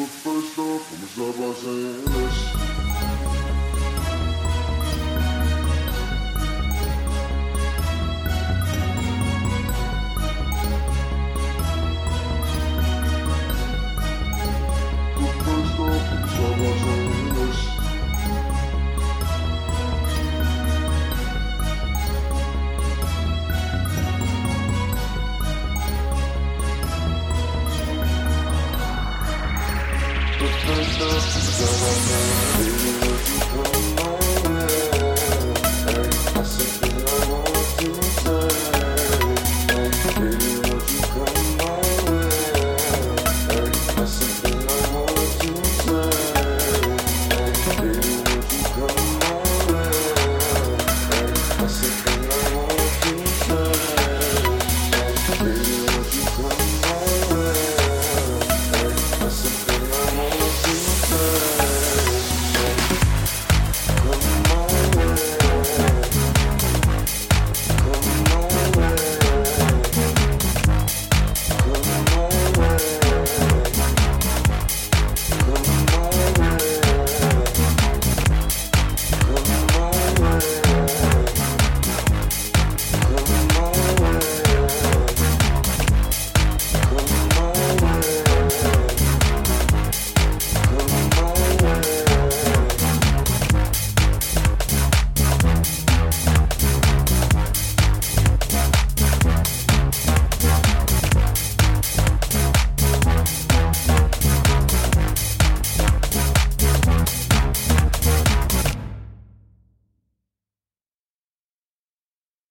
Tutto questo come se lo Thank you.